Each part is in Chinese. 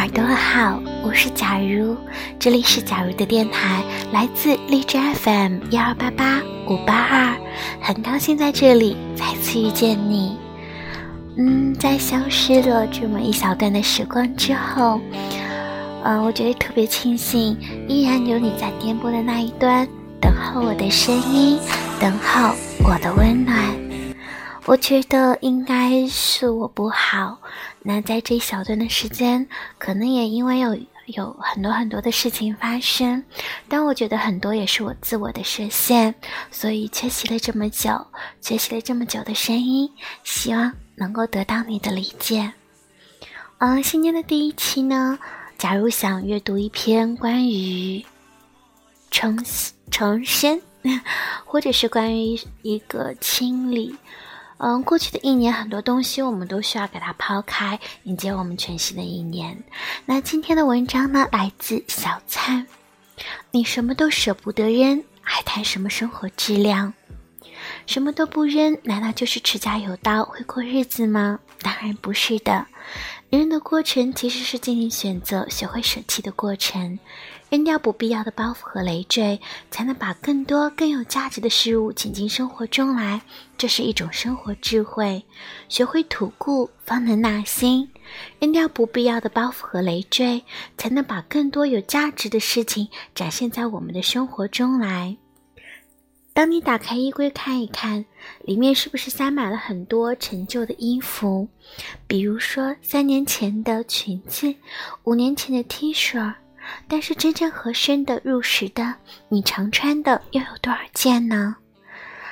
耳朵好，我是假如，这里是假如的电台，来自荔枝 FM 幺二八八五八二，很高兴在这里再次遇见你。嗯，在消失了这么一小段的时光之后，嗯，我觉得特别庆幸，依然有你在电波的那一端，等候我的声音，等候我的温暖。我觉得应该是我不好，那在这一小段的时间，可能也因为有有很多很多的事情发生，但我觉得很多也是我自我的设限，所以缺席了这么久，缺席了这么久的声音，希望能够得到你的理解。嗯，新年的第一期呢，假如想阅读一篇关于重重生，或者是关于一个清理。嗯，过去的一年，很多东西我们都需要给它抛开，迎接我们全新的一年。那今天的文章呢，来自小灿。你什么都舍不得扔，还谈什么生活质量？什么都不扔，难道就是持家有道会过日子吗？当然不是的。人的过程其实是进行选择、学会舍弃的过程。扔掉不必要的包袱和累赘，才能把更多更有价值的事物请进生活中来。这是一种生活智慧。学会吐故，方能纳新。扔掉不必要的包袱和累赘，才能把更多有价值的事情展现在我们的生活中来。当你打开衣柜看一看，里面是不是塞满了很多陈旧的衣服？比如说三年前的裙子，五年前的 T 恤，但是真正合身的、入时的，你常穿的又有多少件呢？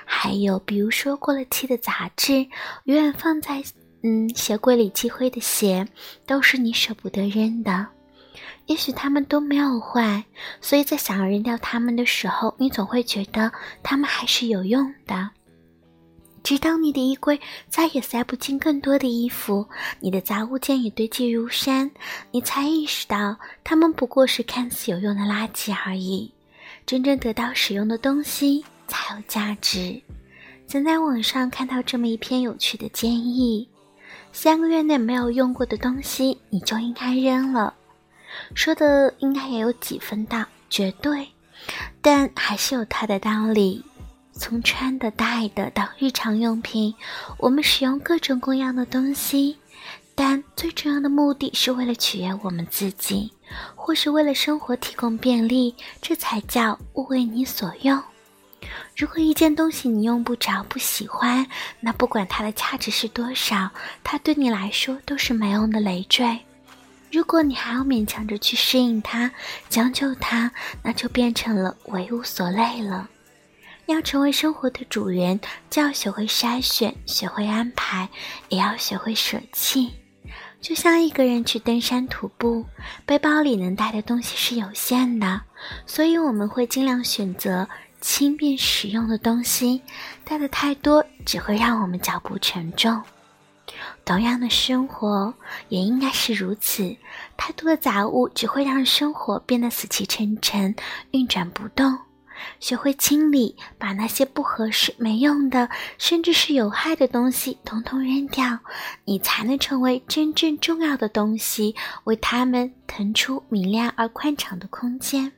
还有比如说过了期的杂志，永远放在嗯鞋柜里积灰的鞋，都是你舍不得扔的。也许他们都没有坏，所以在想要扔掉他们的时候，你总会觉得他们还是有用的。直到你的衣柜再也塞不进更多的衣服，你的杂物间也堆积如山，你才意识到它们不过是看似有用的垃圾而已。真正得到使用的东西才有价值。曾在网上看到这么一篇有趣的建议：三个月内没有用过的东西，你就应该扔了。说的应该也有几分道绝对，但还是有它的道理。从穿的、戴的到日常用品，我们使用各种各样的东西，但最重要的目的是为了取悦我们自己，或是为了生活提供便利，这才叫物为你所用。如果一件东西你用不着、不喜欢，那不管它的价值是多少，它对你来说都是没用的累赘。如果你还要勉强着去适应它、将就它，那就变成了为无所累了。要成为生活的主人，就要学会筛选，学会安排，也要学会舍弃。就像一个人去登山徒步，背包里能带的东西是有限的，所以我们会尽量选择轻便实用的东西。带的太多，只会让我们脚步沉重。同样的生活也应该是如此，太多的杂物只会让生活变得死气沉沉、运转不动。学会清理，把那些不合适、没用的，甚至是有害的东西统统扔掉，你才能成为真正重要的东西，为它们腾出明亮而宽敞的空间。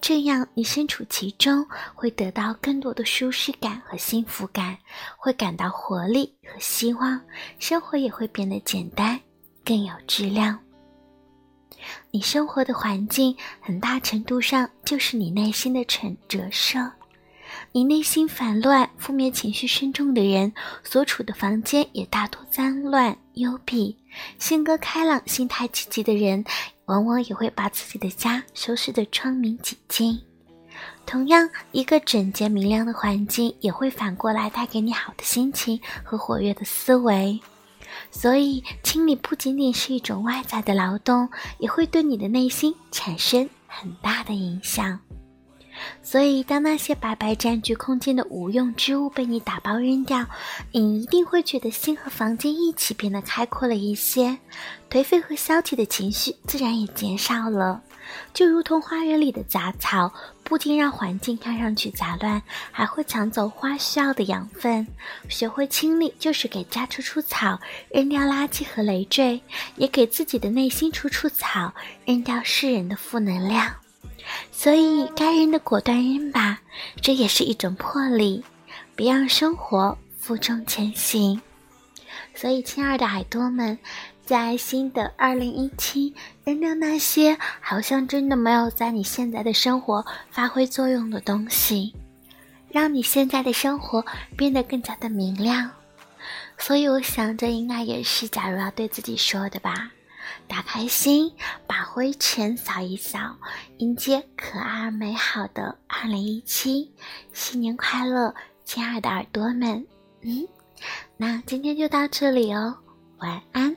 这样，你身处其中，会得到更多的舒适感和幸福感，会感到活力和希望，生活也会变得简单，更有质量。你生活的环境，很大程度上就是你内心的成折射。你内心烦乱、负面情绪深重的人，所处的房间也大多脏乱幽闭；性格开朗、心态积极的人。往往也会把自己的家收拾得窗明几净。同样，一个整洁明亮的环境也会反过来带给你好的心情和活跃的思维。所以，清理不仅仅是一种外在的劳动，也会对你的内心产生很大的影响。所以，当那些白白占据空间的无用之物被你打包扔掉，你一定会觉得心和房间一起变得开阔了一些，颓废和消极的情绪自然也减少了。就如同花园里的杂草，不仅让环境看上去杂乱，还会抢走花需要的养分。学会清理，就是给家除除草，扔掉垃圾和累赘，也给自己的内心除除草，扔掉世人的负能量。所以，该扔的果断扔吧，这也是一种魄力。别让生活负重前行。所以，亲爱的耳朵们。在新的二零一七，扔掉那些好像真的没有在你现在的生活发挥作用的东西，让你现在的生活变得更加的明亮。所以，我想这应该也是假如要对自己说的吧。打开心，把灰尘扫一扫，迎接可爱而美好的二零一七。新年快乐，亲爱的耳朵们！嗯，那今天就到这里哦，晚安。